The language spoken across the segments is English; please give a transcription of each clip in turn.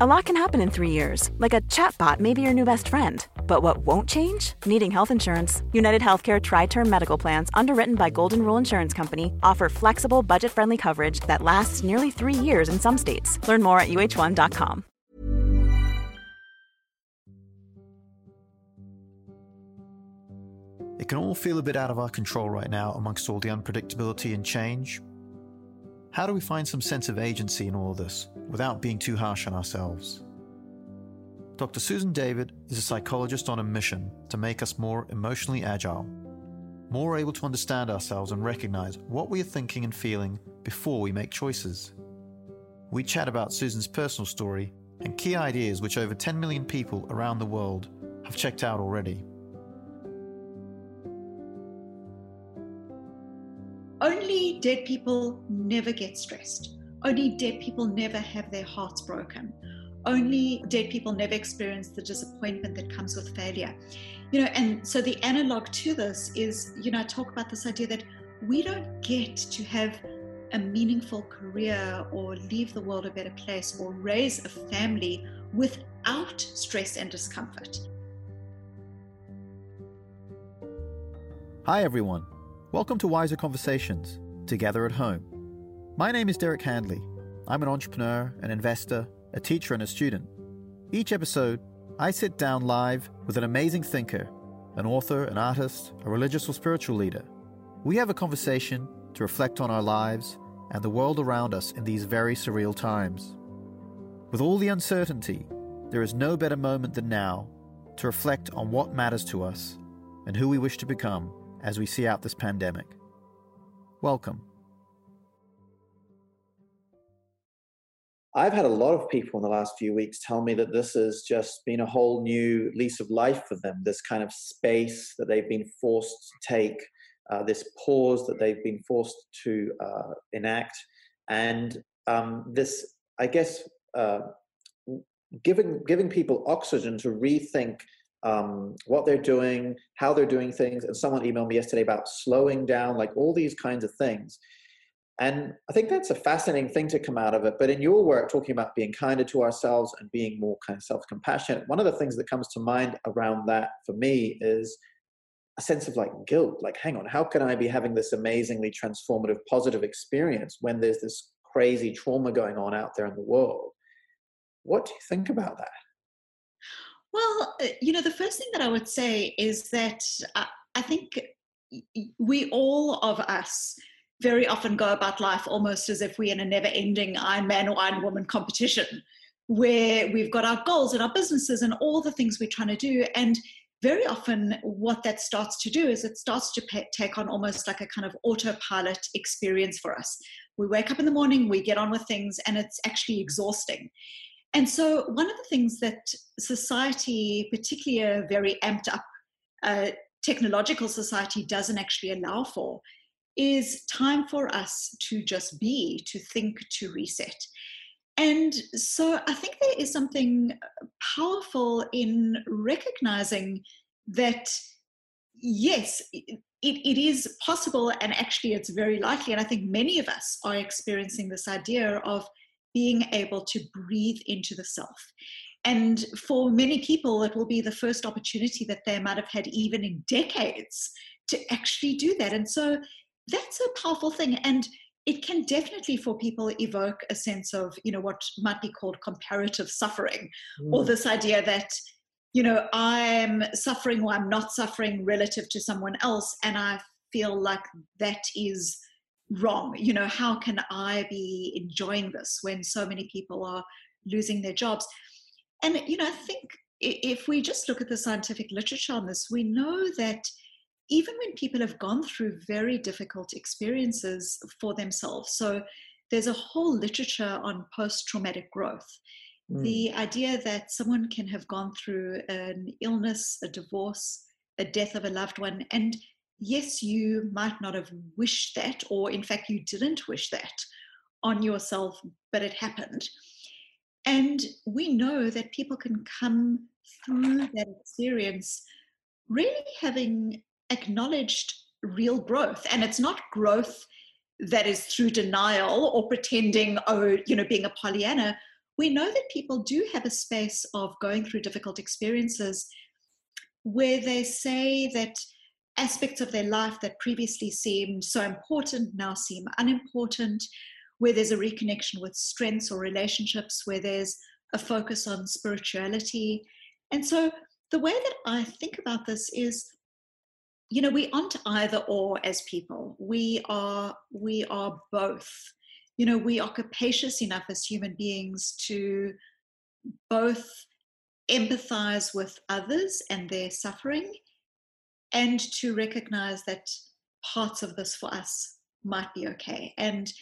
A lot can happen in three years, like a chatbot may be your new best friend. But what won't change? Needing health insurance. United Healthcare Tri Term Medical Plans, underwritten by Golden Rule Insurance Company, offer flexible, budget friendly coverage that lasts nearly three years in some states. Learn more at uh1.com. It can all feel a bit out of our control right now amongst all the unpredictability and change. How do we find some sense of agency in all this without being too harsh on ourselves? Dr. Susan David is a psychologist on a mission to make us more emotionally agile, more able to understand ourselves and recognize what we are thinking and feeling before we make choices. We chat about Susan's personal story and key ideas which over 10 million people around the world have checked out already. Only dead people never get stressed. Only dead people never have their hearts broken. Only dead people never experience the disappointment that comes with failure. You know, and so the analog to this is, you know, I talk about this idea that we don't get to have a meaningful career or leave the world a better place or raise a family without stress and discomfort. Hi, everyone. Welcome to Wiser Conversations, together at home. My name is Derek Handley. I'm an entrepreneur, an investor, a teacher, and a student. Each episode, I sit down live with an amazing thinker, an author, an artist, a religious or spiritual leader. We have a conversation to reflect on our lives and the world around us in these very surreal times. With all the uncertainty, there is no better moment than now to reflect on what matters to us and who we wish to become as we see out this pandemic. Welcome. I've had a lot of people in the last few weeks tell me that this has just been a whole new lease of life for them, this kind of space that they've been forced to take, uh, this pause that they've been forced to uh, enact, and um, this, I guess, uh, giving, giving people oxygen to rethink um, what they're doing, how they're doing things. And someone emailed me yesterday about slowing down, like all these kinds of things. And I think that's a fascinating thing to come out of it. But in your work, talking about being kinder to ourselves and being more kind of self compassionate, one of the things that comes to mind around that for me is a sense of like guilt. Like, hang on, how can I be having this amazingly transformative, positive experience when there's this crazy trauma going on out there in the world? What do you think about that? Well, uh, you know, the first thing that I would say is that uh, I think we all of us very often go about life almost as if we're in a never ending Iron Man or Iron Woman competition where we've got our goals and our businesses and all the things we're trying to do. And very often, what that starts to do is it starts to take on almost like a kind of autopilot experience for us. We wake up in the morning, we get on with things, and it's actually exhausting. And so, one of the things that society, particularly a very amped up uh, technological society, doesn't actually allow for is time for us to just be, to think, to reset. And so, I think there is something powerful in recognizing that, yes, it, it is possible, and actually, it's very likely. And I think many of us are experiencing this idea of being able to breathe into the self. And for many people, it will be the first opportunity that they might have had, even in decades, to actually do that. And so that's a powerful thing. And it can definitely, for people, evoke a sense of, you know, what might be called comparative suffering, mm. or this idea that, you know, I'm suffering or I'm not suffering relative to someone else. And I feel like that is wrong? You know how can i be enjoying this when so many people are losing their jobs? And you know i think if we just look at the scientific literature on this we know that even when people have gone through very difficult experiences for themselves so there's a whole literature on post traumatic growth Mm. The idea that someone can have gone through an illness, a divorce, a death of a loved one, and yes, you might not have wished that, or in fact, you didn't wish that on yourself, but it happened. And we know that people can come through that experience really having acknowledged real growth. And it's not growth that is through denial or pretending, oh, you know, being a Pollyanna. We know that people do have a space of going through difficult experiences where they say that aspects of their life that previously seemed so important now seem unimportant, where there's a reconnection with strengths or relationships, where there's a focus on spirituality. And so the way that I think about this is you know we aren't either or as people we are we are both you know we are capacious enough as human beings to both empathize with others and their suffering and to recognize that parts of this for us might be okay. And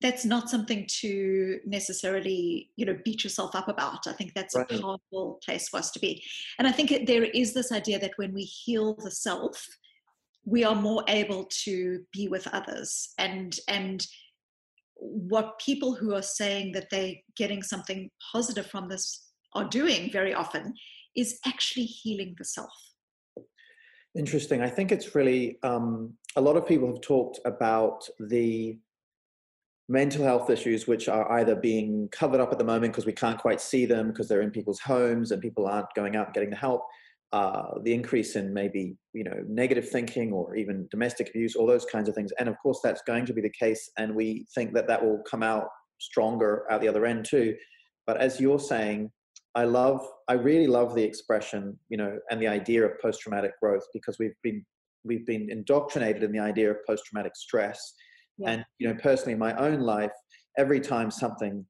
that's not something to necessarily you know beat yourself up about. I think that's right. a powerful place for us to be. And i think there is this idea that when we heal the self we are more able to be with others. And and what people who are saying that they're getting something positive from this are doing very often is actually healing the self interesting i think it's really um, a lot of people have talked about the mental health issues which are either being covered up at the moment because we can't quite see them because they're in people's homes and people aren't going out and getting the help uh, the increase in maybe you know negative thinking or even domestic abuse, all those kinds of things. And of course, that's going to be the case, and we think that that will come out stronger at the other end too. But as you're saying, I love, I really love the expression, you know, and the idea of post-traumatic growth because we've been we've been indoctrinated in the idea of post-traumatic stress. Yeah. And you know, personally, in my own life, every time something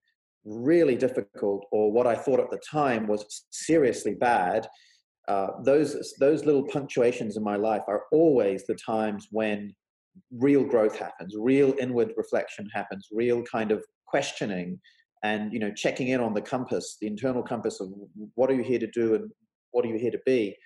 really difficult or what I thought at the time was seriously bad uh, those those little punctuations in my life are always the times when real growth happens, real inward reflection happens, real kind of questioning, and you know checking in on the compass, the internal compass of what are you here to do and what are you here to be.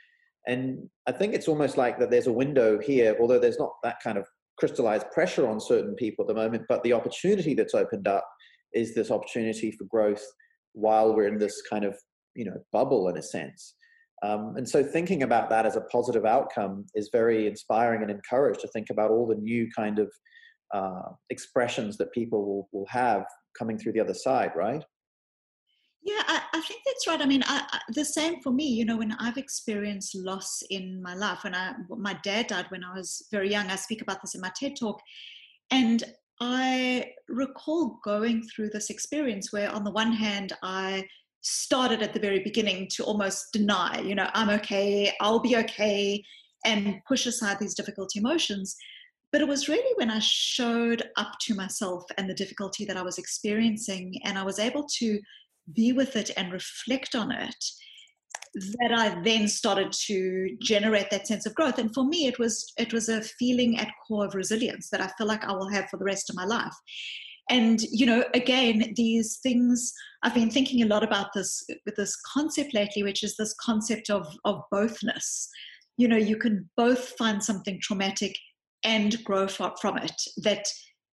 And I think it's almost like that there's a window here, although there's not that kind of crystallized pressure on certain people at the moment, but the opportunity that's opened up is this opportunity for growth while we're in this kind of you know bubble in a sense um, and so thinking about that as a positive outcome is very inspiring and encouraged to think about all the new kind of uh, expressions that people will, will have coming through the other side, right? Yeah, I, I think that's right. I mean, I, I, the same for me. You know, when I've experienced loss in my life, when I my dad died when I was very young, I speak about this in my TED talk, and I recall going through this experience where, on the one hand, I started at the very beginning to almost deny, you know, I'm okay, I'll be okay, and push aside these difficult emotions. But it was really when I showed up to myself and the difficulty that I was experiencing, and I was able to be with it and reflect on it, that I then started to generate that sense of growth. And for me, it was it was a feeling at core of resilience that I feel like I will have for the rest of my life and you know again these things i've been thinking a lot about this with this concept lately which is this concept of of bothness you know you can both find something traumatic and grow from it that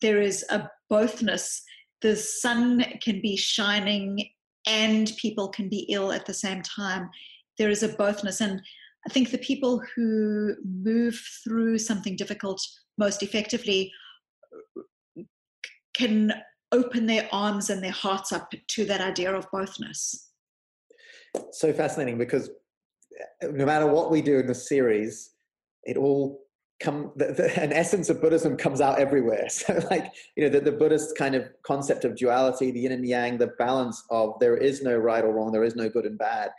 there is a bothness the sun can be shining and people can be ill at the same time there is a bothness and i think the people who move through something difficult most effectively can open their arms and their hearts up to that idea of bothness. So fascinating because eh, no matter what we do in the series, it all come the, the, an essence of Buddhism comes out everywhere. So like you know the, the Buddhist kind of concept of duality, the yin and yang, the balance of there is no right or wrong, there is no good and bad,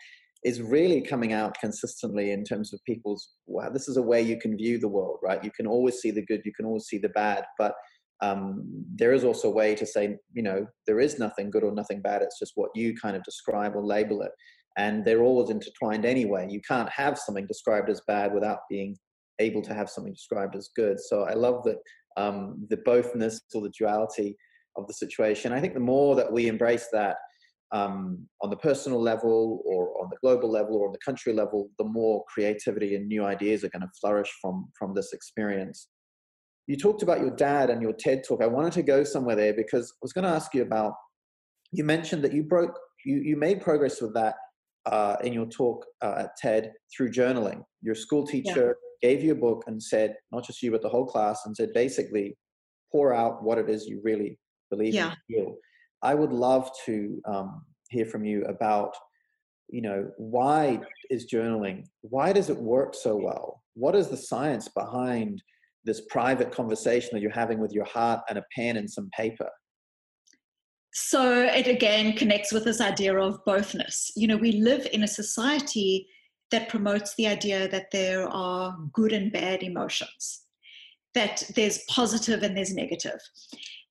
is really coming out consistently in terms of people's wow, this is a way you can view the world, right? You can always see the good, you can always see the bad, but um, there is also a way to say, you know, there is nothing good or nothing bad. It's just what you kind of describe or label it. And they're always intertwined anyway. You can't have something described as bad without being able to have something described as good. So I love that um, the bothness or the duality of the situation. I think the more that we embrace that, um, on the personal level or on the global level or on the country level, the more creativity and new ideas are going to flourish from, from this experience. You talked about your dad and your TED talk. I wanted to go somewhere there because I was going to ask you about, you mentioned that you broke, you, you made progress with that uh, in your talk uh, at TED through journaling. Your school teacher yeah. Gave you a book and said, not just you, but the whole class, and said, basically, pour out what it is you really believe yeah. feel. I would love to um, hear from you about, you know, why is journaling, why does it work so well? What is the science behind this private conversation that you're having with your heart and a pen and some paper? So it again connects with this idea of bothness. You know, we live in a society that promotes the idea that there are good and bad emotions, that there's positive and there's negative.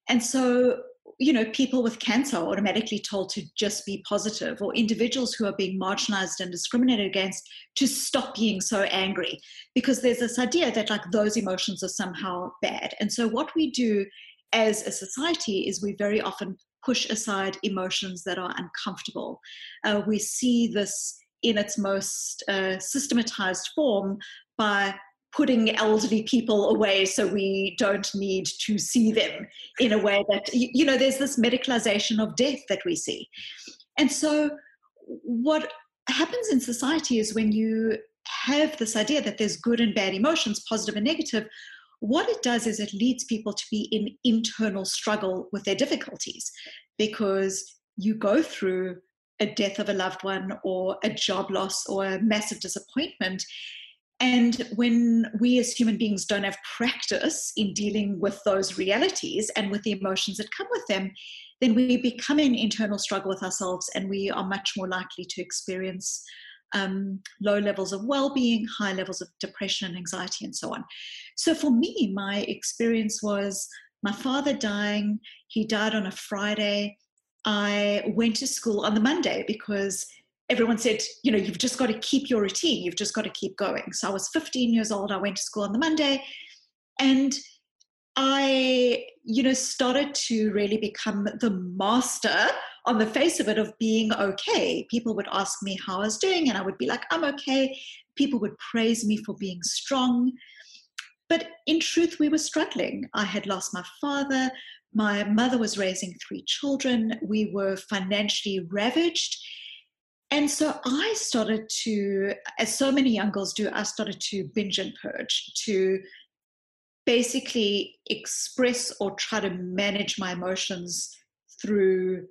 And so, you know, people with cancer are automatically told to just be positive, or individuals who are being marginalized and discriminated against to stop being so angry, because there's this idea that like those emotions are somehow bad. And so, what we do as a society is we very often push aside emotions that are uncomfortable. Uh, we see this in its most uh, systematized form by putting elderly people away so we don't need to see them in a way that, you know, there's this medicalization of death that we see. And so, what happens in society is when you have this idea that there's good and bad emotions, positive and negative, what it does is it leads people to be in internal struggle with their difficulties because you go through a death of a loved one or a job loss or a massive disappointment. And when we as human beings don't have practice in dealing with those realities and with the emotions that come with them, then we become in internal struggle with ourselves and we are much more likely to experience um, low levels of well being, high levels of depression and anxiety, and so on. So for me, my experience was my father dying. He died on a Friday. I went to school on the Monday because everyone said, you know, you've just got to keep your routine, you've just got to keep going. So I was 15 years old. I went to school on the Monday. And I, you know, started to really become the master on the face of it of being okay. People would ask me how I was doing, and I would be like, I'm okay. People would praise me for being strong. But in truth, we were struggling. I had lost my father. My mother was raising three children. We were financially ravaged. And so I started to, as so many young girls do, I started to binge and purge, to basically express or try to manage my emotions through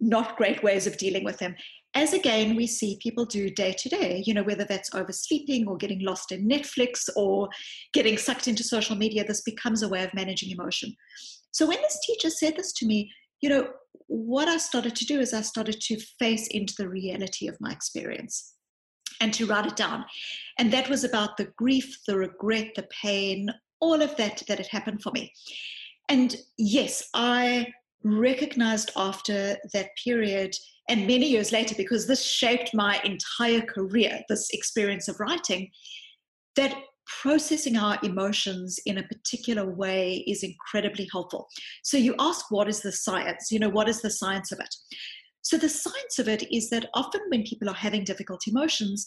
not great ways of dealing with them. As again, we see people do day to day, you know, whether that's oversleeping or getting lost in Netflix or getting sucked into social media, this becomes a way of managing emotion. So when this teacher said this to me, you know, what I started to do is I started to face into the reality of my experience and to write it down. And that was about the grief, the regret, the pain, all of that that had happened for me. And yes, I recognized after that period and many years later, because this shaped my entire career, this experience of writing, that processing our emotions in a particular way is incredibly helpful. So you ask, what is the science? You know, what is the science of it? So the science of it is that often when people are having difficult emotions,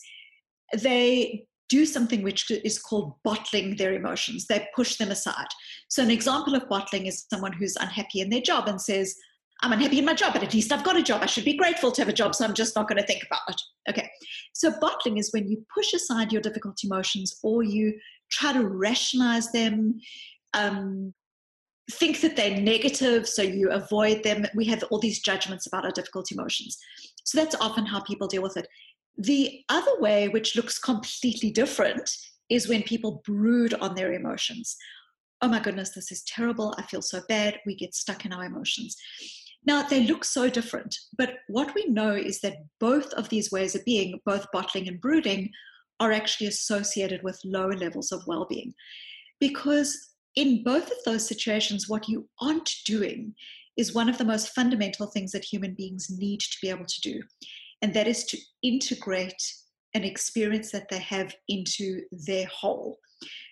they do something which is called bottling their emotions. They push them aside. So, an example of bottling is someone who's unhappy in their job and says, I'm unhappy in my job, but at least I've got a job. I should be grateful to have a job, so I'm just not going to think about it. Okay. So, bottling is when you push aside your difficult emotions or you try to rationalize them, um, think that they're negative, so you avoid them. We have all these judgments about our difficult emotions. So, that's often how people deal with it. The other way, which looks completely different, is when people brood on their emotions. Oh my goodness, this is terrible. I feel so bad. We get stuck in our emotions. Now, they look so different, but what we know is that both of these ways of being, both bottling and brooding, are actually associated with lower levels of well being. Because in both of those situations, what you aren't doing is one of the most fundamental things that human beings need to be able to do and that is to integrate an experience that they have into their whole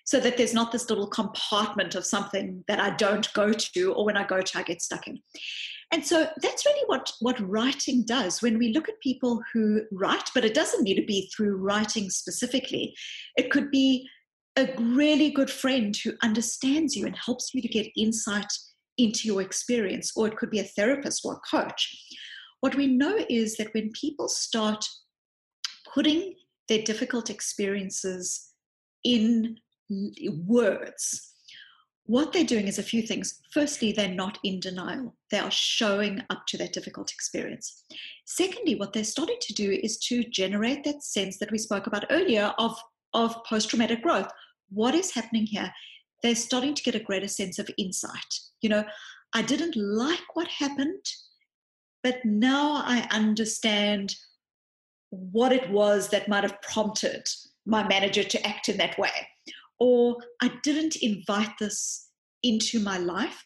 so that there's not this little compartment of something that I don't go to, or when I go to, I get stuck in. And so that's really what, what writing does. When we look at people who write, but it doesn't need to be through writing specifically, it could be a really good friend who understands you and helps you to get insight into your experience, or it could be a therapist or a coach. What we know is that when people start putting their difficult experiences in words, what they're doing is a few things. Firstly, they're not in denial, they are showing up to that difficult experience. Secondly, what they're starting to do is to generate that sense that we spoke about earlier of, of post traumatic growth. What is happening here? They're starting to get a greater sense of insight. You know, I didn't like what happened, but now I understand what it was that might have prompted my manager to act in that way or I didn't invite this into my life,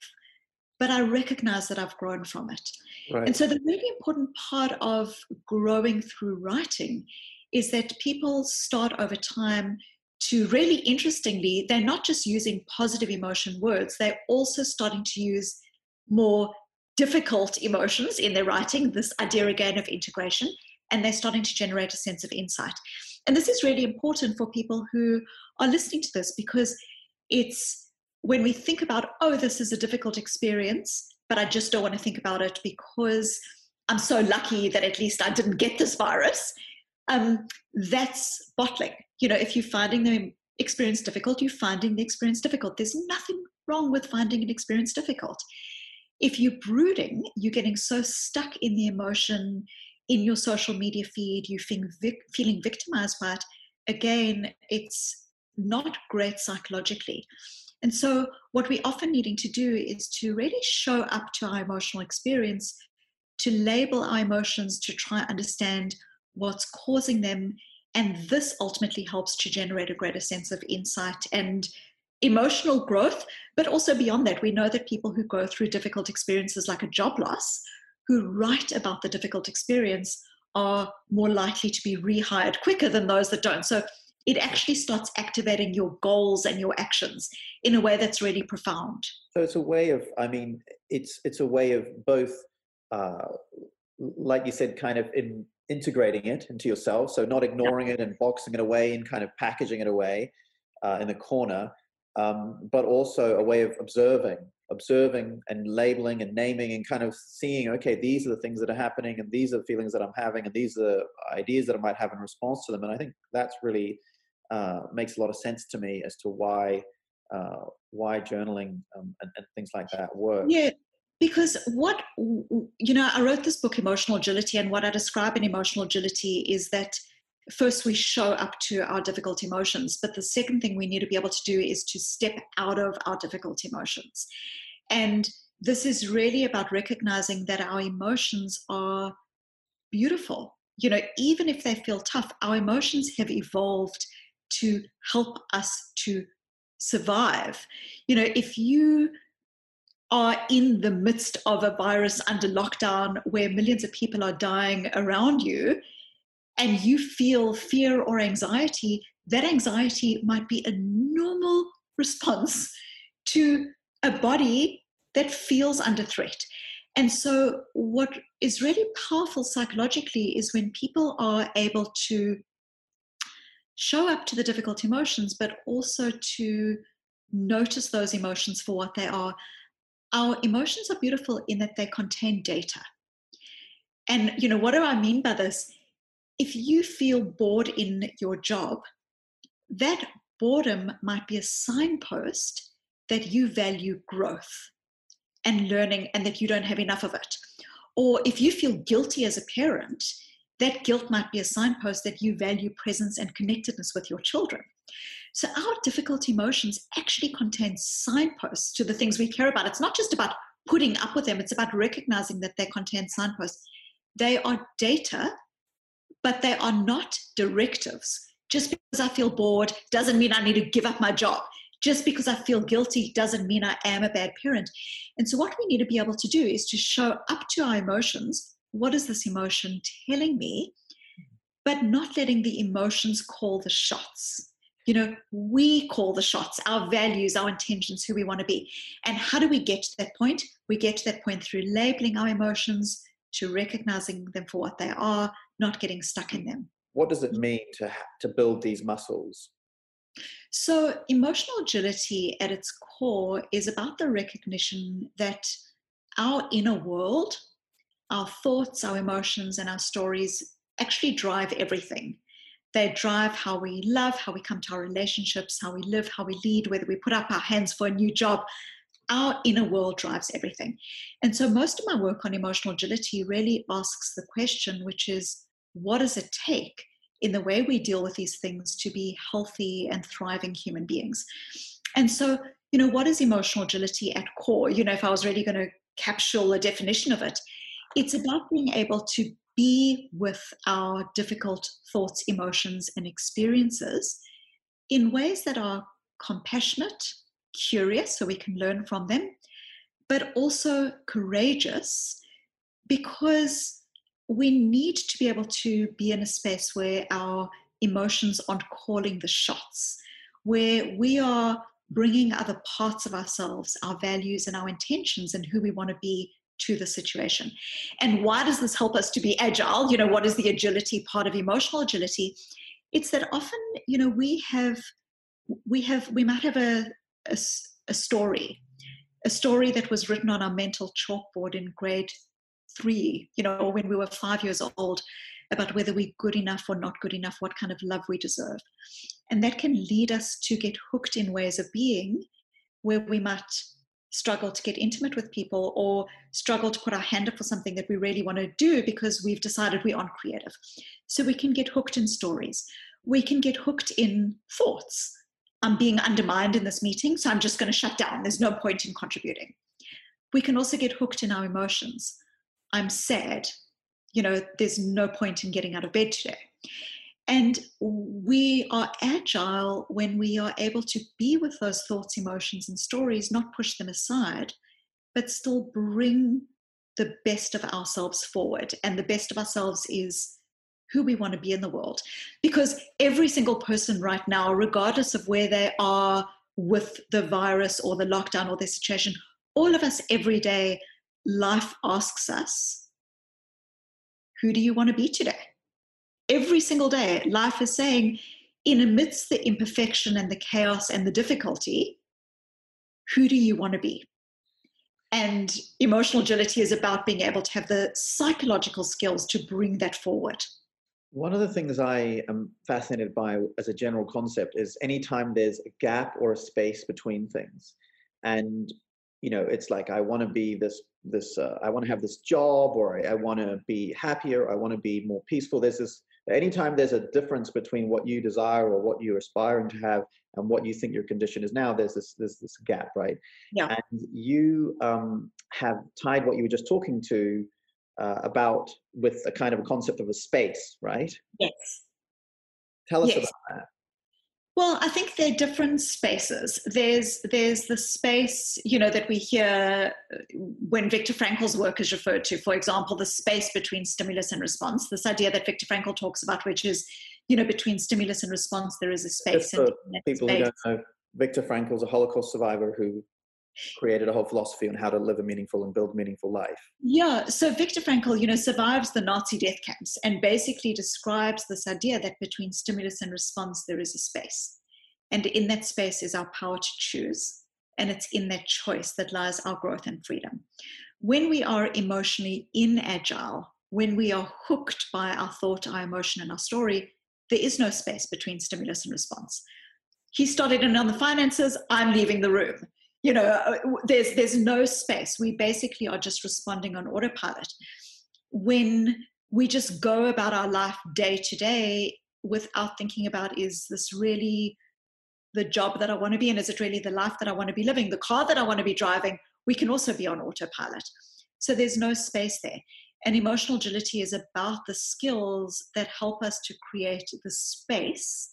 but I recognize that I've grown from it. Right. And so, the really important part of growing through writing is that people start over time to really interestingly, they're not just using positive emotion words, they're also starting to use more difficult emotions in their writing, this idea again of integration, and they're starting to generate a sense of insight. And this is really important for people who are listening to this because it's when we think about, oh, this is a difficult experience, but I just don't want to think about it because I'm so lucky that at least I didn't get this virus. Um, that's bottling. You know, if you're finding the experience difficult, you're finding the experience difficult. There's nothing wrong with finding an experience difficult. If you're brooding, you're getting so stuck in the emotion in your social media feed, you feeling, vic- feeling victimized by it. Again, it's not great psychologically. And so, what we're often needing to do is to really show up to our emotional experience, to label our emotions, to try and understand what's causing them. And this ultimately helps to generate a greater sense of insight and emotional growth. But also beyond that, we know that people who go through difficult experiences like a job loss, who write about the difficult experience, are more likely to be rehired quicker than those that don't. So it actually starts activating your goals and your actions in a way that's really profound. So it's a way of, I mean, it's it's a way of both, uh, like you said, kind of in integrating it into yourself. So not ignoring it and boxing it away and kind of packaging it away uh, in the corner, um, but also a way of observing, observing and labeling and naming and kind of seeing, okay, these are the things that are happening and these are the feelings that I'm having and these are ideas that I might have in response to them. And I think that's really uh, makes a lot of sense to me as to why uh, why journaling um, and, and, things like that work. Yeah, because what you know, I wrote this book, Emotional Agility, and what I describe in emotional agility is that first we show up to our difficult emotions, but the second thing we need to be able to do is to step out of our difficult emotions, and this is really about recognizing that our emotions are beautiful. You know, even if they feel tough, our emotions have evolved to help us to survive. You know, if you are in the midst of a virus under lockdown where millions of people are dying around you and you feel fear or anxiety, that anxiety might be a normal response to a body that feels under threat. And so, what is really powerful psychologically is when people are able to show up to the difficult emotions, but also to notice those emotions for what they are. Our emotions are beautiful in that they contain data. And, you know, what do I mean by this? If you feel bored in your job, that boredom might be a signpost that you value growth and learning and that you don't have enough of it. Or if you feel guilty as a parent, that guilt might be a signpost that you value presence and connectedness with your children. So our difficult emotions actually contain signposts to the things we care about. It's not just about putting up with them, it's about recognizing that they contain signposts. They are data, but they are not directives. Just because I feel bored doesn't mean I need to give up my job. Just because I feel guilty doesn't mean I am a bad parent. And so, what we need to be able to do is to show up to our emotions what is this emotion telling me, but not letting the emotions call the shots. You know, we call the shots, our values, our intentions, who we want to be. And how do we get to that point? We get to that point through labeling our emotions, to recognizing them for what they are, not getting stuck in them. What does it mean to, to build these muscles? So, emotional agility at its core is about the recognition that our inner world, our thoughts, our emotions, and our stories actually drive everything. They drive how we love, how we come to our relationships, how we live, how we lead, whether we put up our hands for a new job. Our inner world drives everything. And so, most of my work on emotional agility really asks the question, which is what does it take in the way we deal with these things to be healthy and thriving human beings? And so, you know, what is emotional agility at core? You know, if I was really going to capsule a definition of it, it's about being able to be with our difficult thoughts, emotions, and experiences in ways that are compassionate, curious, so we can learn from them, but also courageous because we need to be able to be in a space where our emotions aren't calling the shots, where we are bringing other parts of ourselves, our values, and our intentions, and who we want to be to the situation. And why does this help us to be agile? You know, what is the agility part of emotional agility? It's that often, you know, we have, we have, we might have a, a, a story, a story that was written on our mental chalkboard in grade three, you know, when we were five years old, about whether we're good enough or not good enough, what kind of love we deserve. And that can lead us to get hooked in ways of being where we might struggle to get intimate with people or struggle to put our hand up for something that we really want to do because we've decided we aren't creative. So we can get hooked in stories. We can get hooked in thoughts. I'm being undermined in this meeting, so I'm just going to shut down. There's no point in contributing. We can also get hooked in our emotions. I'm sad. You know, there's no point in getting out of bed today. And we are agile when we are able to be with those thoughts, emotions, and stories, not push them aside, but still bring the best of ourselves forward. And the best of ourselves is who we want to be in the world. Because every single person right now, regardless of where they are with the virus or the lockdown or their situation, all of us every day, life asks us, who do you want to be today? every single day, life is saying, in amidst the imperfection and the chaos and the difficulty, who do you want to be? And emotional agility is about being able to have the psychological skills to bring that forward. One of the things I am fascinated by as a general concept is anytime there's a gap or a space between things, and you know, it's like I want to be this this uh, I want to have this job, or I, I want to be happier, I want to be more peaceful. There's this anytime there's a difference between what you desire or what you're aspiring to have and what you think your condition is now there's this there's this gap right? Yeah. And you um, have tied what you were just talking to uh, about with a kind of a concept of a space right yes tell us yes. about that well, I think there are different spaces. There's there's the space, you know, that we hear uh, when Viktor Frankl's work is referred to. For example, the space between stimulus and response. This idea that Viktor Frankl talks about, which is, you know, between stimulus and response, there is a space. Just for people space. who don't know, Viktor Frankl's a Holocaust survivor who created a whole philosophy on how to live a meaningful and build meaningful life. Yeah, so Viktor Frankl, you know, survives the Nazi death camps and basically describes this idea that between stimulus and response there is a space. And in that space is our power to choose, and it's in that choice that lies our growth and freedom. When we are emotionally inagile, when we are hooked by our thought, our emotion, and our story, there is no space between stimulus and response. He started in on the finances, I'm leaving the room you know uh, there's there's no space. We basically are just responding on autopilot. When we just go about our life day to day without thinking about is this really the job that i want to be in? Is it really the life that i want to be living? The car that i want to be driving? We can also be on autopilot. So there's no space there. And emotional agility is about the skills that help us to create the space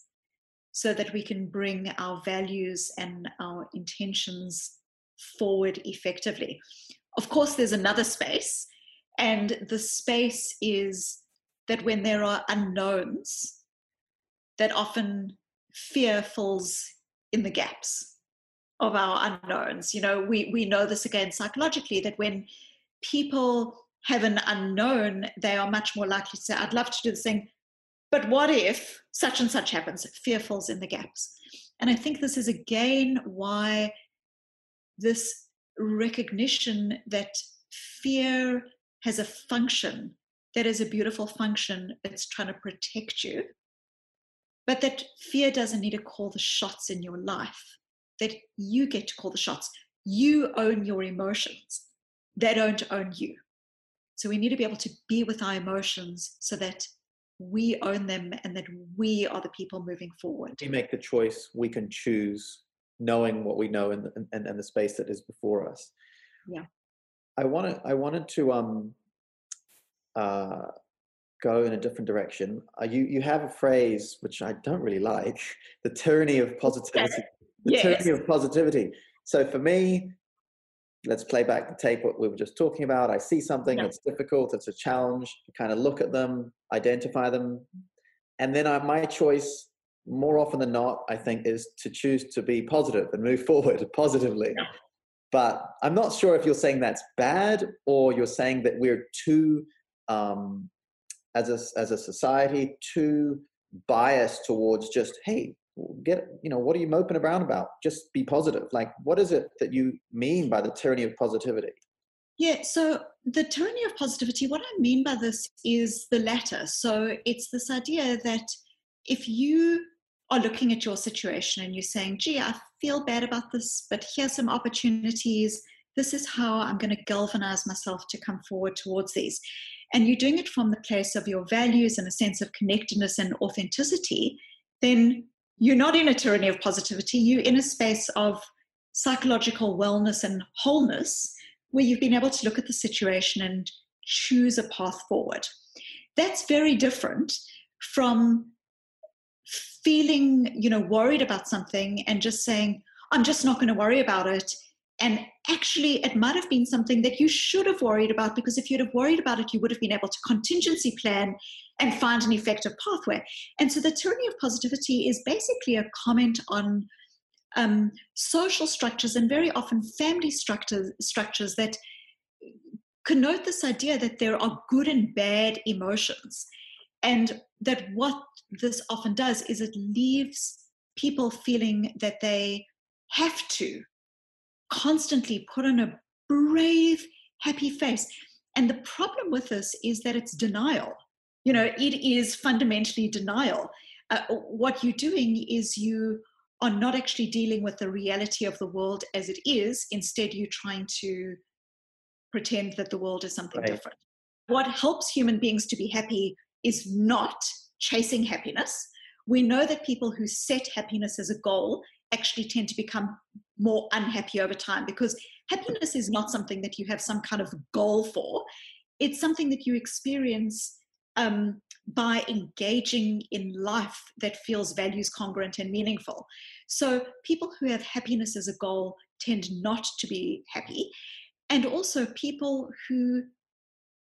so that we can bring our values and our intentions forward effectively. Of course, there's another space, and the space is that when there are unknowns, that often fear fills in the gaps of our unknowns. You know, we, we know this again psychologically that when people have an unknown, they are much more likely to say, I'd love to do this thing, but what if such and such happens? Fear fills in the gaps. And I think this is again why this recognition that fear has a function that is a beautiful function, it's trying to protect you, but that fear doesn't need to call the shots in your life, that you get to call the shots. You own your emotions, they don't own you. So we need to be able to be with our emotions so that we own them and that we are the people moving forward. We make the choice, we can choose knowing what we know and, and, and the space that is before us. Yeah. I wanted, I wanted to um, uh, go in a different direction. Uh, you, you have a phrase which I don't really like the tyranny of positivity. The yes. tyranny of positivity. So for me, let's play back the tape what we were just talking about i see something yeah. difficult it's a challenge you kind of look at them identify them and then I, my choice more often than not i think is to choose to be positive and move forward positively yeah. but i'm not sure if you're saying that's bad or you're saying that we're too um, as a as a society too biased towards just hey get you know what are you moping around about? Just be positive. Like what is it that you mean by the tyranny of positivity? Yeah so the tyranny of positivity what i mean by this is the latter. So it's this idea that if you are looking at your situation and you're saying gee i feel bad about this but here's some opportunities. This is how i'm going to galvanize myself to come forward towards these. And you're doing it from the place of your values and a sense of connectedness and authenticity then you're not in a tyranny of positivity, you're in a space of psychological wellness and wholeness where you've been able to look at the situation and choose a path forward. That's very different from feeling, you know, worried about something and just saying, I'm just not going to worry about it. And actually, it might have been something that you should have worried about because if you'd have worried about it, you would have been able to contingency plan and find an effective pathway. And so the tyranny of positivity is basically a comment on um, social structures and very often family structures, structures that connote this idea that there are good and bad emotions. And that what this often does is it leaves people feeling that they have to constantly put on a brave, happy face. And the problem with this is that it's denial. You know it is fundamentally denial. Uh, what you're doing is you are not actually dealing with the reality of the world as it is. Instead you're trying to pretend that the world is something right. different. What helps human beings to be happy is not chasing happiness. We know that people who set happiness as a goal actually tend to become more unhappy over time because happiness is not something that you have some kind of goal for it's something that you experience um, by engaging in life that feels values congruent and meaningful. So people who have happiness as a goal tend not to be happy. And also people who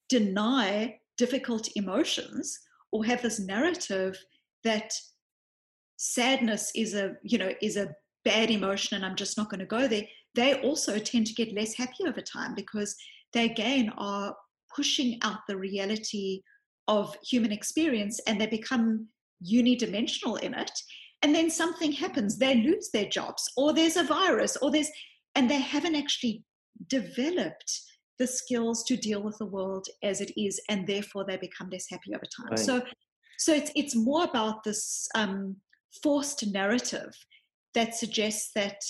deny difficult emotions or have this narrative that sadness is a you know is a bad emotion and i'm just not going to go there they also tend to get less happy over time because they again are pushing out the reality of human experience and they become unidimensional in it and then something happens they lose their jobs or there's a virus or there's and they haven't actually developed the skills to deal with the world as it is and therefore they become less happy over time right. so so it's it's more about this um, forced narrative that suggests that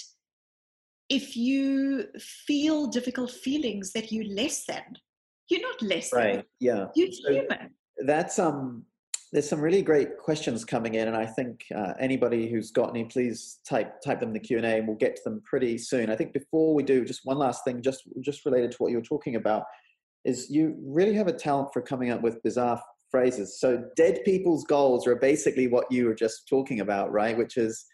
if you feel difficult feelings that you're less than you're not less right than. yeah. You're so, human. that's um there's some really great questions coming in and i think uh, anybody who's got any please type type them in the q&a and we'll get to them pretty soon. I think before we do just one last thing just just related to what you were talking about is you really have a talent for coming up with bizarre phrases so dead people's goals are basically what you were just talking about right which is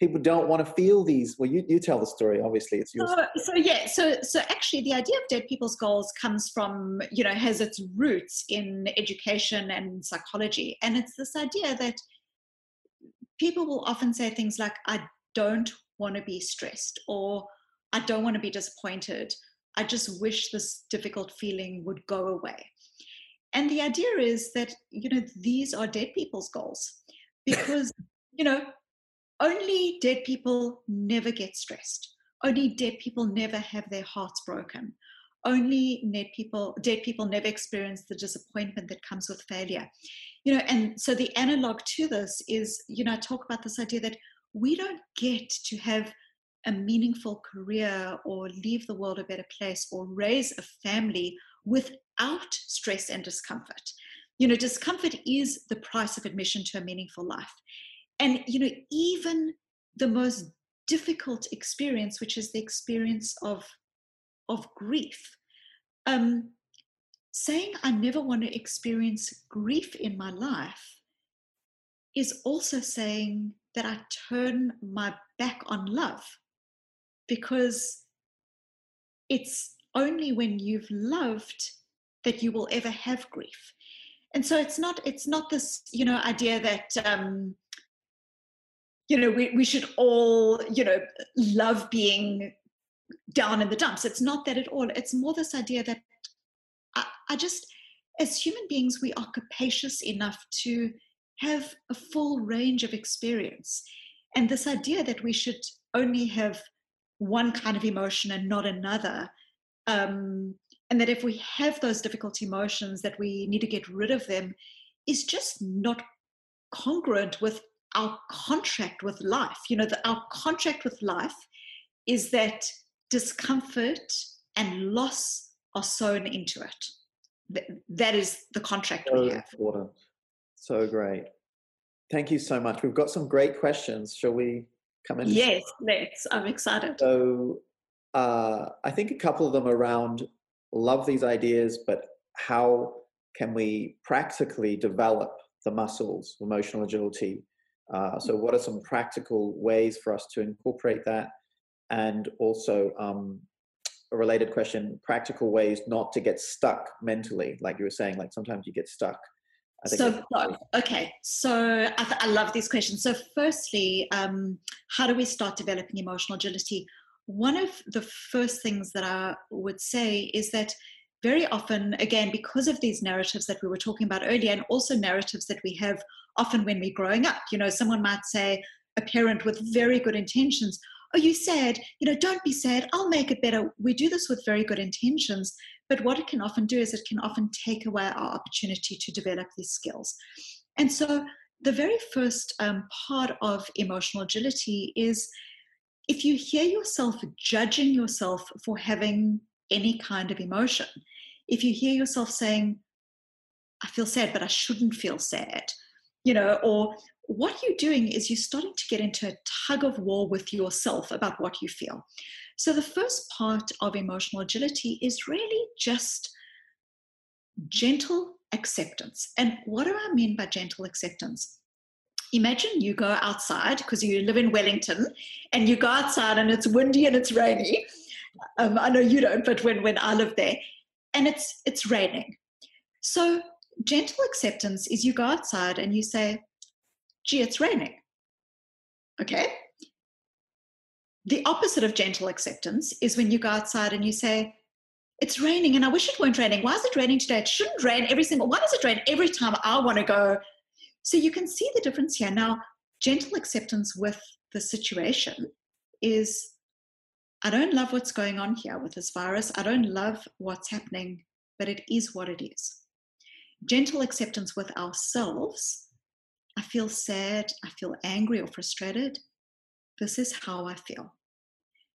people don't want to feel these well you, you tell the story obviously it's yours so, so yeah so so actually the idea of dead people's goals comes from you know has its roots in education and psychology and it's this idea that people will often say things like, I don't want to be stressed, or I don't want to be disappointed. I just wish this difficult feeling would go away. And the idea is that, you know, these are dead people's goals because, you know, only dead people never get stressed. Only dead people never have their hearts broken. Only dead people, dead people never experience the disappointment that comes with failure. You know, and so the analog to this is, you know, I talk about this idea that we don't get to have a meaningful career or leave the world a better place or raise a family without stress and discomfort. You know, discomfort is the price of admission to a meaningful life. And, you know, even the most difficult experience, which is the experience of, of grief, um, saying I never want to experience grief in my life is also saying that I turn my back on love because it's only when you've loved that you will ever have grief. And so it's not it's not this you know idea that um you know we, we should all you know love being down in the dumps. It's not that at all. It's more this idea that I, I just as human beings we are capacious enough to have a full range of experience. And this idea that we should only have one kind of emotion and not another. Um, and that if we have those difficult emotions, that we need to get rid of them, is just not congruent with our contract with life. You know, the, our contract with life is that discomfort and loss are sewn into it. that is the contract so we have. Important. So great. Thank you so much. We've got some great questions. Shall we come in? Yes, let's. I'm excited. So uh, I think a couple of them around love these ideas, but how can we practically develop the muscles, emotional agility? Uh, so, what are some practical ways for us to incorporate that? And also, um, a related question practical ways not to get stuck mentally, like you were saying, like sometimes you get stuck so okay so I, th- I, love these questions so firstly um, how do we start developing emotional agility one of the first things that i would say is that very often again because of these narratives that we were talking about earlier and also narratives that we have often when we're growing up you know someone might say a parent with very good intentions oh, you sad? You know don't be sad. I'll make it better. We do this with very good intentions but what it can often do is it can often take away our opportunity to develop these skills. And so the very first um, part of emotional agility is if you hear yourself judging yourself for having any kind of emotion, if you hear yourself saying, I feel sad, but I shouldn't feel sad, you know, or what you're doing is you're starting to get into a tug of war with yourself about what you feel. So, the first part of emotional agility is really just gentle acceptance. And what do I mean by gentle acceptance? Imagine you go outside because you live in Wellington and you go outside and it's windy and it's rainy. Um, I know you don't, but when, when I live there, and it's it's raining. So gentle acceptance is you go outside and you say, gee, it's raining. Okay, the opposite of gentle acceptance is when you go outside and you say, it's raining and I wish it weren't raining. Why is it raining today? It shouldn't rain every single, why does it rain every time I want to go? So you can see the difference here. Now, gentle acceptance with the situation is I don't love what's going on here with this virus. I don't love what's happening, but it is what it is. Gentle acceptance with ourselves. I feel sad, I feel angry or frustrated. This is how I feel.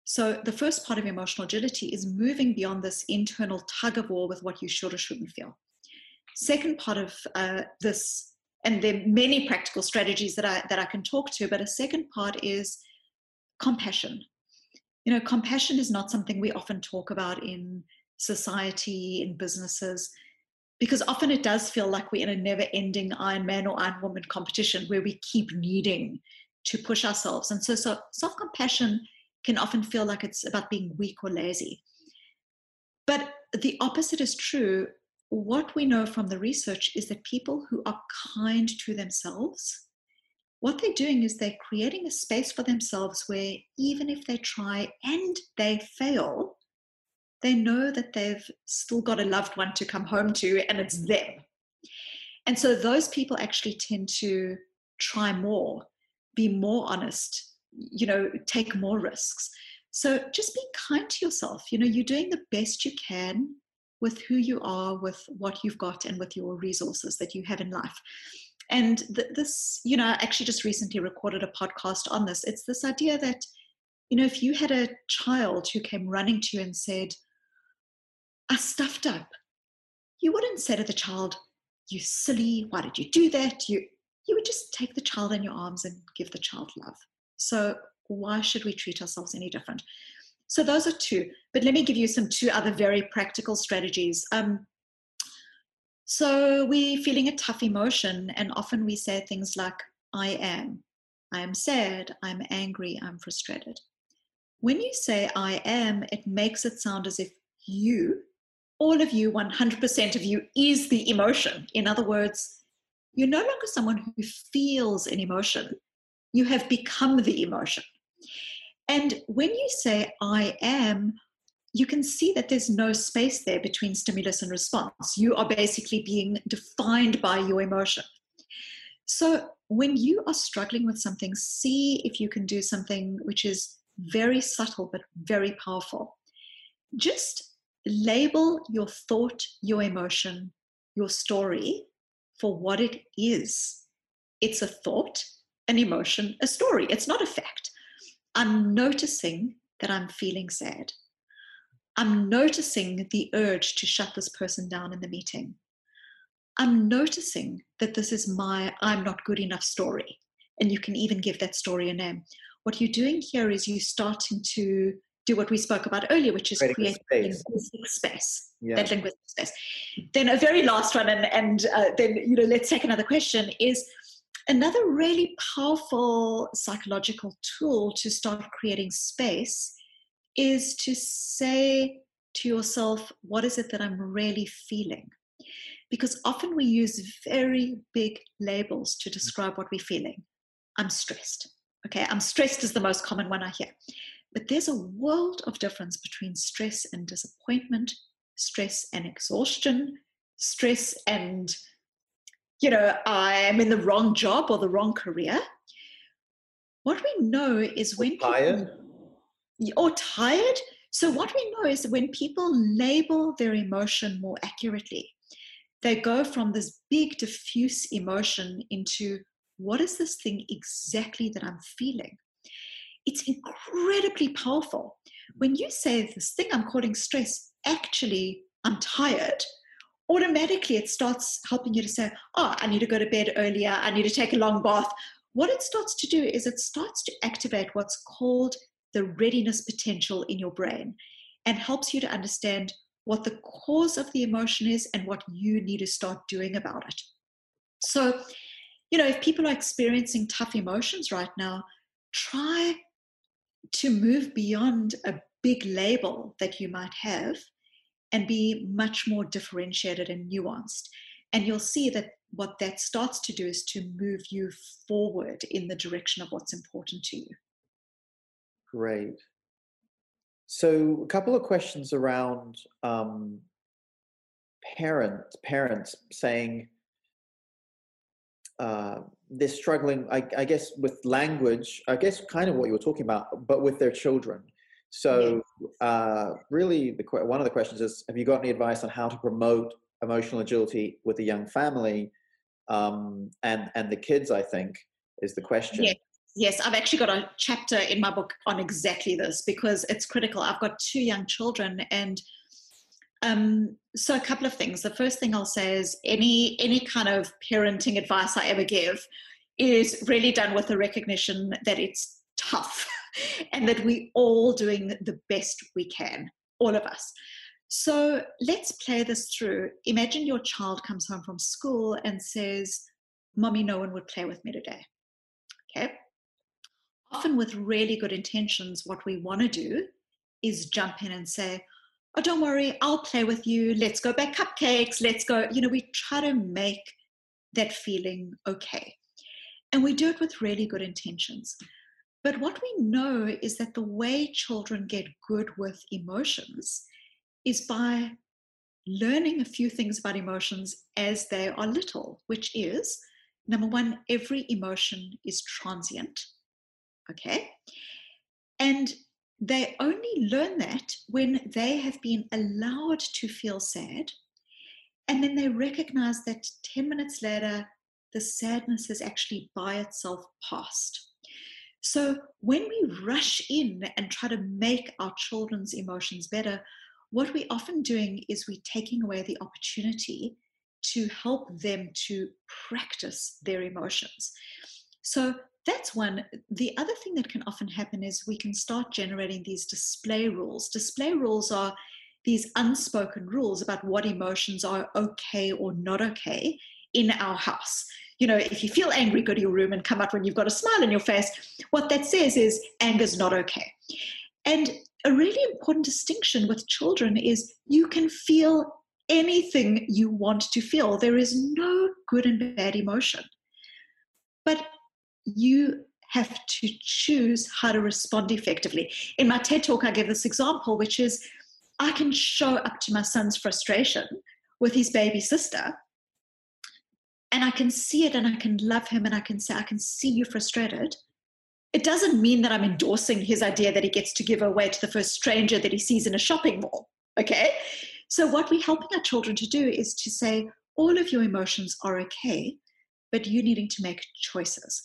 So, the first part of emotional agility is moving beyond this internal tug of war with what you should or shouldn't feel. Second part of uh, this, and there are many practical strategies that I, that I can talk to, but a second part is compassion. You know, compassion is not something we often talk about in society, in businesses, because often it does feel like we're in a never ending Iron Man or Iron Woman competition where we keep needing to push ourselves. And so, so self compassion can often feel like it's about being weak or lazy. But the opposite is true. What we know from the research is that people who are kind to themselves what they're doing is they're creating a space for themselves where even if they try and they fail, they know that they've still got a loved one to come home to and it's mm. them. And so those people actually tend to try more, be more honest, you know, take more risks. So just be kind to yourself. You know, you're doing the best you can with who you are, with what you've got, and with your resources that you have in life. And th- this, you know, I actually just recently recorded a podcast on this. It's this idea that, you know, if you had a child who came running to you and said, I stuffed up, you wouldn't say to the child, You silly, why did you do that? You you would just take the child in your arms and give the child love. So why should we treat ourselves any different? So those are two. But let me give you some two other very practical strategies. Um, so we're feeling a tough emotion, and often we say things like, I am. I am sad. I'm angry. I'm frustrated. When you say I am, it makes it sound as if you, all of you, 100% of you, is the emotion. In other words, you're no longer someone who feels an emotion. You have become the emotion. And when you say I am, you can see that there's no space there between stimulus and response. You are basically being defined by your emotion. So when you are struggling with something, see if you can do something which is very subtle but very powerful. Just label your thought, your emotion, your story for what it is. It's a thought, an emotion, a story. It's not a fact. I'm noticing that I'm feeling sad. I'm noticing the urge to shut this person down in the meeting. I'm noticing that this is my I'm not good enough story. And you can even give that story a name. What you're doing here is you're starting to do what we spoke about earlier, which is create space. linguistic space. Yeah. That linguistic space. Then a very last one, and, and uh, then you know, let's take another question is another really powerful psychological tool to start creating space is to say to yourself, what is it that I'm really feeling? Because often we use very big labels to mm. describe what we're feeling. I'm stressed. Okay, I'm stressed is the most common one I hear. But there's a world of difference between stress and disappointment, stress and exhaustion, stress and, you know, I'm in the wrong job or the wrong career. What we know is when tired. people or tired. So, what we know is when people label their emotion more accurately, they go from this big, diffuse emotion into what is this thing exactly that I'm feeling? It's incredibly powerful. When you say this thing I'm calling stress, actually, I'm tired, automatically it starts helping you to say, Oh, I need to go to bed earlier, I need to take a long bath. What it starts to do is it starts to activate what's called the readiness potential in your brain and helps you to understand what the cause of the emotion is and what you need to start doing about it. So, you know, if people are experiencing tough emotions right now, try to move beyond a big label that you might have and be much more differentiated and nuanced. And you'll see that what that starts to do is to move you forward in the direction of what's important to you. Great. So, a couple of questions around um, parents. Parents saying uh, they're struggling, I, I, guess, with language. I guess kind of what you were talking about, but with their children. So, uh, really, the, one of the questions is: Have you got any advice on how to promote emotional agility with a young family um, and and the kids? I think is the question. Yeah. Yes, I've actually got a chapter in my book on exactly this because it's critical. I've got two young children, and um, so a couple of things. The first thing I'll say is any any kind of parenting advice I ever give is really done with the recognition that it's tough and that we're all doing the best we can, all of us. So let's play this through. Imagine your child comes home from school and says, Mommy, no one would play with me today. Okay often with really good intentions, what we want to do is jump in and say, Oh, don't worry, I'll play with you. Let's go bake cupcakes. Let's go. You know, we try to make that feeling okay. And we do it with really good intentions. But what we know is that the way children get good with emotions is by learning a few things about emotions as they are little, which is number one, every emotion is transient. Okay. And they only learn that when they have been allowed to feel sad. And then they recognize that 10 minutes later, the sadness has actually by itself passed. So when we rush in and try to make our children's emotions better, what we're often doing is we're taking away the opportunity to help them to practice their emotions. So that's one. The other thing that can often happen is we can start generating these display rules. Display rules are these unspoken rules about what emotions are okay or not okay in our house. You know, if you feel angry, go to your room and come out when you've got a smile on your face. What that says is anger's not okay. And a really important distinction with children is you can feel anything you want to feel. There is no good and bad emotion. But you have to choose how to respond effectively. In my TED talk, I give this example, which is I can show up to my son's frustration with his baby sister, and I can see it and I can love him and I can say, I can see you frustrated. It doesn't mean that I'm endorsing his idea that he gets to give away to the first stranger that he sees in a shopping mall. Okay. So, what we're helping our children to do is to say, all of your emotions are okay, but you needing to make choices.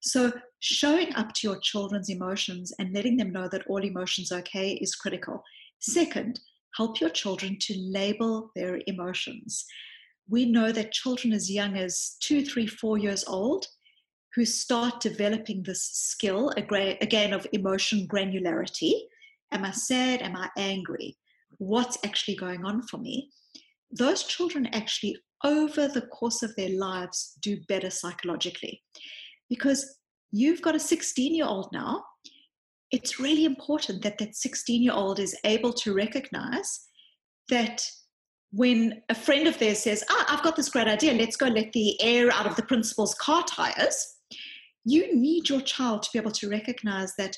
So, showing up to your children's emotions and letting them know that all emotions are okay is critical. Second, help your children to label their emotions. We know that children as young as two, three, four years old who start developing this skill again of emotion granularity. Am I sad? Am I angry? What's actually going on for me? Those children actually, over the course of their lives, do better psychologically because you've got a 16 year old now. It's really important that that 16 year old is able to recognize that when a friend of theirs says, ah, I've got this great idea, let's go let the air out of the principal's car tires, you need your child to be able to recognize that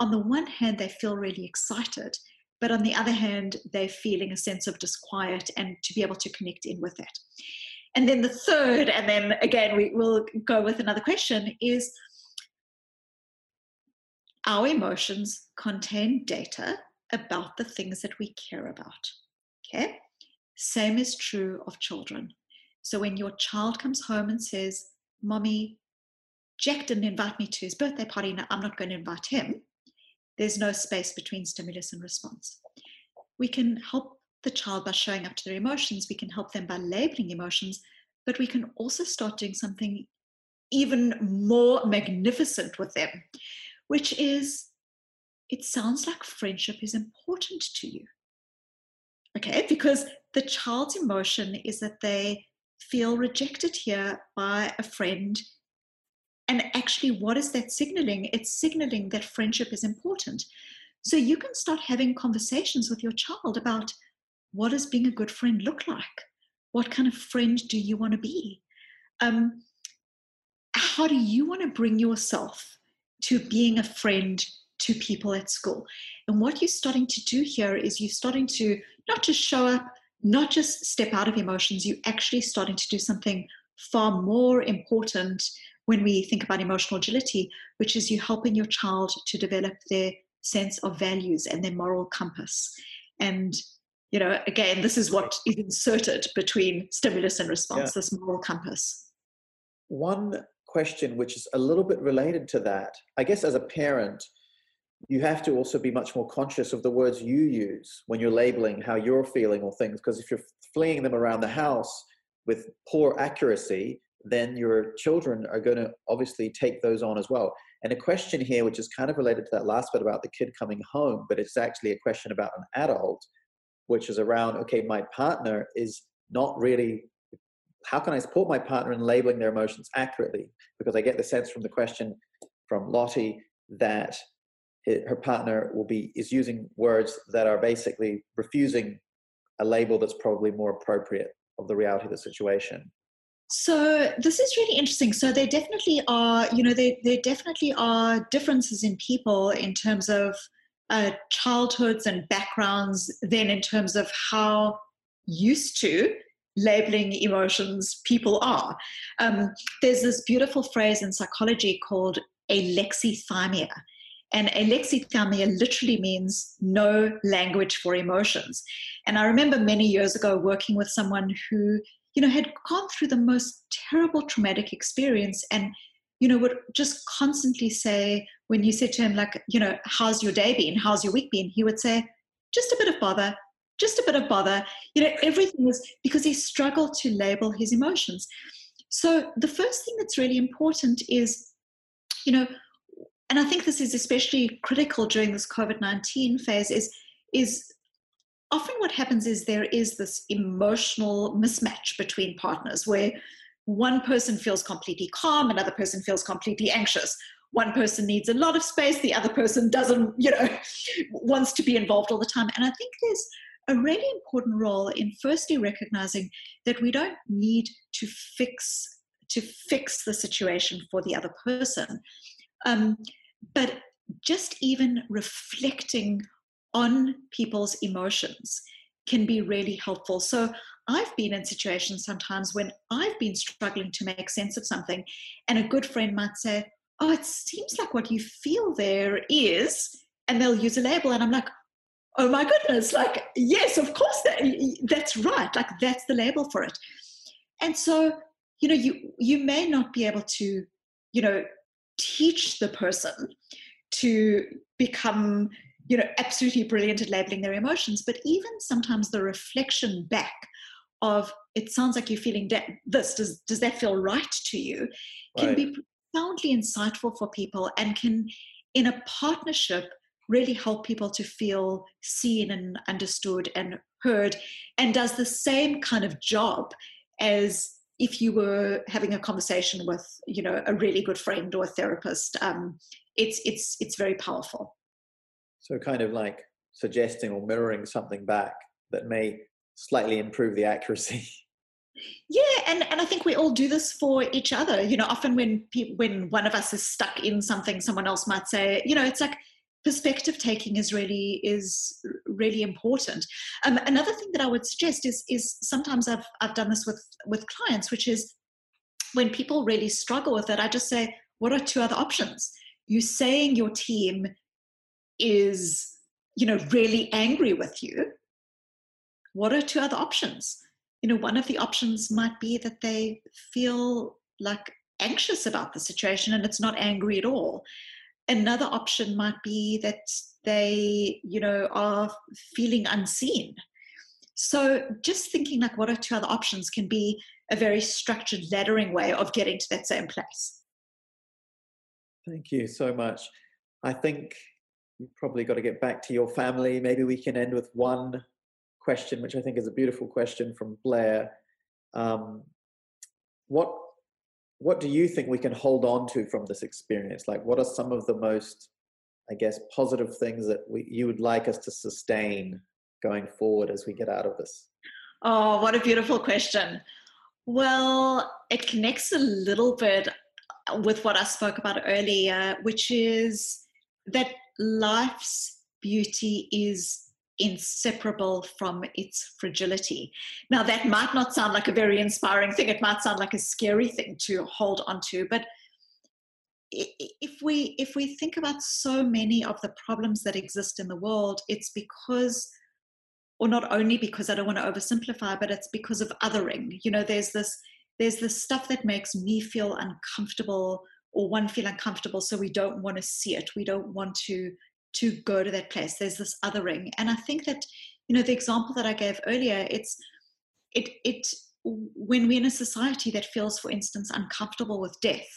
on the one hand, they feel really excited, but on the other hand, they're feeling a sense of disquiet and to be able to connect in with that. And then the third, and then again, we will go with another question is our emotions contain data about the things that we care about. Okay? Same is true of children. So when your child comes home and says, Mommy, Jack didn't invite me to his birthday party, now I'm not going to invite him, there's no space between stimulus and response. We can help the child by showing up to their emotions, we can help them by labeling emotions, but we can also start doing something even more magnificent with them, which is it sounds like friendship is important to you. Okay, because the child's emotion is that they feel rejected here by a friend. And actually, what is that signaling? It's signaling that friendship is important. So you can start having conversations with your child about what does being a good friend look like? What kind of friend do you want to be? Um, how do you want to bring yourself to being a friend to people at school? And what you're starting to do here is you're starting to not just show up, not just step out of emotions, you're actually starting to do something far more important when we think about emotional agility, which is you helping your child to develop their sense of values and their moral compass. And you know, again, this is what is inserted between stimulus and response, yeah. this moral compass. One question, which is a little bit related to that, I guess, as a parent, you have to also be much more conscious of the words you use when you're labeling how you're feeling or things. Because if you're fleeing them around the house with poor accuracy, then your children are going to obviously take those on as well. And a question here, which is kind of related to that last bit about the kid coming home, but it's actually a question about an adult, which is around okay, my partner is not really. How can I support my partner in labeling their emotions accurately? Because I get the sense from the question from Lottie that her partner will be is using words that are basically refusing a label that's probably more appropriate of the reality of the situation. So this is really interesting. So there definitely are, you know, there, there definitely are differences in people in terms of uh, childhoods and backgrounds, then in terms of how used to labeling emotions people are. Um, there's this beautiful phrase in psychology called alexithymia. And alexithymia literally means no language for emotions. And I remember many years ago working with someone who you know, had gone through the most terrible traumatic experience and, you know, would just constantly say, when you said to him, like, you know, how's your day been? How's your week been? He would say, just a bit of bother, just a bit of bother. You know, everything was because he struggled to label his emotions. So the first thing that's really important is, you know, and I think this is especially critical during this COVID 19 phase, is, is often what happens is there is this emotional mismatch between partners where one person feels completely calm, another person feels completely anxious. One person needs a lot of space, the other person doesn't, you know, wants to be involved all the time. And I think there's a really important role in firstly recognizing that we don't need to fix to fix the situation for the other person, um, but just even reflecting on people's emotions can be really helpful. So I've been in situations sometimes when I've been struggling to make sense of something, and a good friend might say, Oh, it seems like what you feel there is, and they'll use a label. And I'm like, Oh my goodness, like, yes, of course, that, that's right. Like, that's the label for it. And so, you know, you, you may not be able to, you know, teach the person to become you know absolutely brilliant at labeling their emotions but even sometimes the reflection back of it sounds like you're feeling de- this does does that feel right to you can right. be profoundly insightful for people and can in a partnership really help people to feel seen and understood and heard and does the same kind of job as if you were having a conversation with you know a really good friend or a therapist um, it's it's it's very powerful so kind of like suggesting or mirroring something back that may slightly improve the accuracy. Yeah, and, and I think we all do this for each other. You know, often when people, when one of us is stuck in something, someone else might say, you know, it's like perspective taking is really is really important. Um, another thing that I would suggest is is sometimes I've I've done this with with clients, which is when people really struggle with it, I just say, what are two other options? You saying your team is you know really angry with you what are two other options you know one of the options might be that they feel like anxious about the situation and it's not angry at all another option might be that they you know are feeling unseen so just thinking like what are two other options can be a very structured laddering way of getting to that same place thank you so much i think you've probably got to get back to your family. Maybe we can end with one question, which I think is a beautiful question from Blair. Um, what what do you think we can hold on to from this experience? Like, what are some of the most, I guess, positive things that we, you would like us to sustain going forward as we get out of this? Oh, what a beautiful question. Well, it connects a little bit with what I spoke about earlier, which is that life's beauty is inseparable from its fragility. Now, that might not sound like a very inspiring thing, it might sound like a scary thing to hold on to, but if we if we think about so many of the problems that exist in the world it's because or not only because i don't want to oversimplify but it's because of othering. You know there's this there's this stuff that makes me feel uncomfortable or one feel uncomfortable so we don't want to see it. We don't want to to go to that place. There's this othering and i think that you know the example that i gave earlier it's it it when we're in a society that feels for instance uncomfortable with death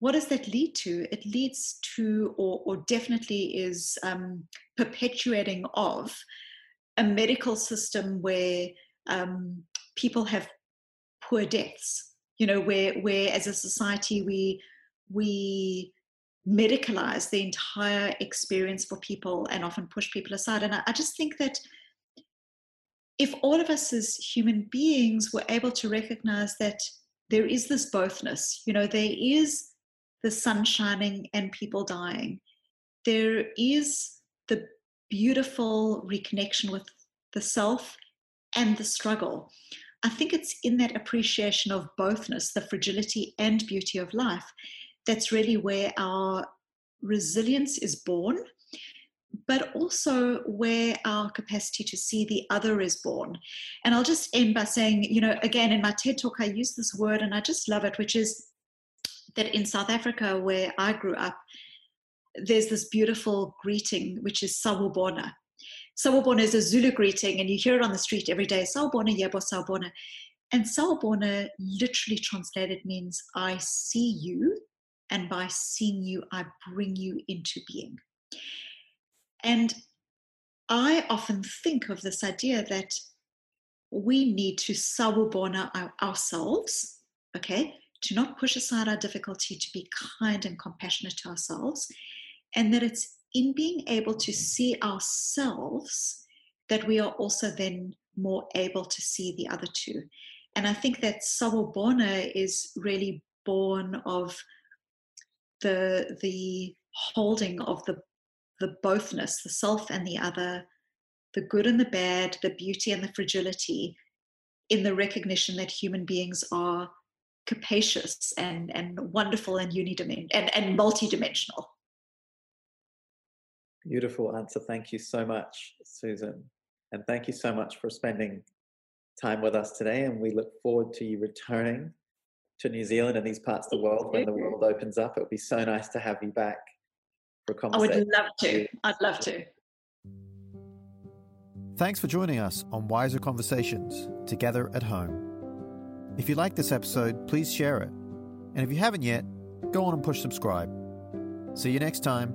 what does that lead to? It leads to or, or definitely is um, perpetuating of a medical system where um, people have poor deaths you know where where as a society we we medicalize the entire experience for people and often push people aside and I, I just think that if all of us as human beings were able to recognize that there is this bothness. You know, there is the sun shining and people dying. There is the beautiful reconnection with the self and the struggle. I think it's in that appreciation of bothness, the fragility and beauty of life, that's really where our resilience is born, but also where our capacity to see the other is born. And I'll just end by saying, you know, again, in my TED talk, I use this word and I just love it, which is that in South Africa, where I grew up, there's this beautiful greeting, which is Sawubona. Sawubona is a Zulu greeting, and you hear it on the street every day. Sawubona, yebo, Sawubona. And Sawubona literally translated means I see you, and by seeing you, I bring you into being. And I often think of this idea that we need to Sawubona ourselves, okay, to not push aside our difficulty, to be kind and compassionate to ourselves, and that it's in being able to see ourselves that we are also then more able to see the other two. And I think that Sawubona is really born of the the holding of the the bothness, the self and the other, the good and the bad, the beauty and the fragility, in the recognition that human beings are capacious and, and wonderful and unidimensional and, and multidimensional. Beautiful answer. Thank you so much, Susan. And thank you so much for spending time with us today. And we look forward to you returning to New Zealand and these parts of the world when the world opens up. It would be so nice to have you back for a conversation. I would love to. I'd love to. Thanks for joining us on Wiser Conversations Together at Home. If you like this episode, please share it. And if you haven't yet, go on and push subscribe. See you next time.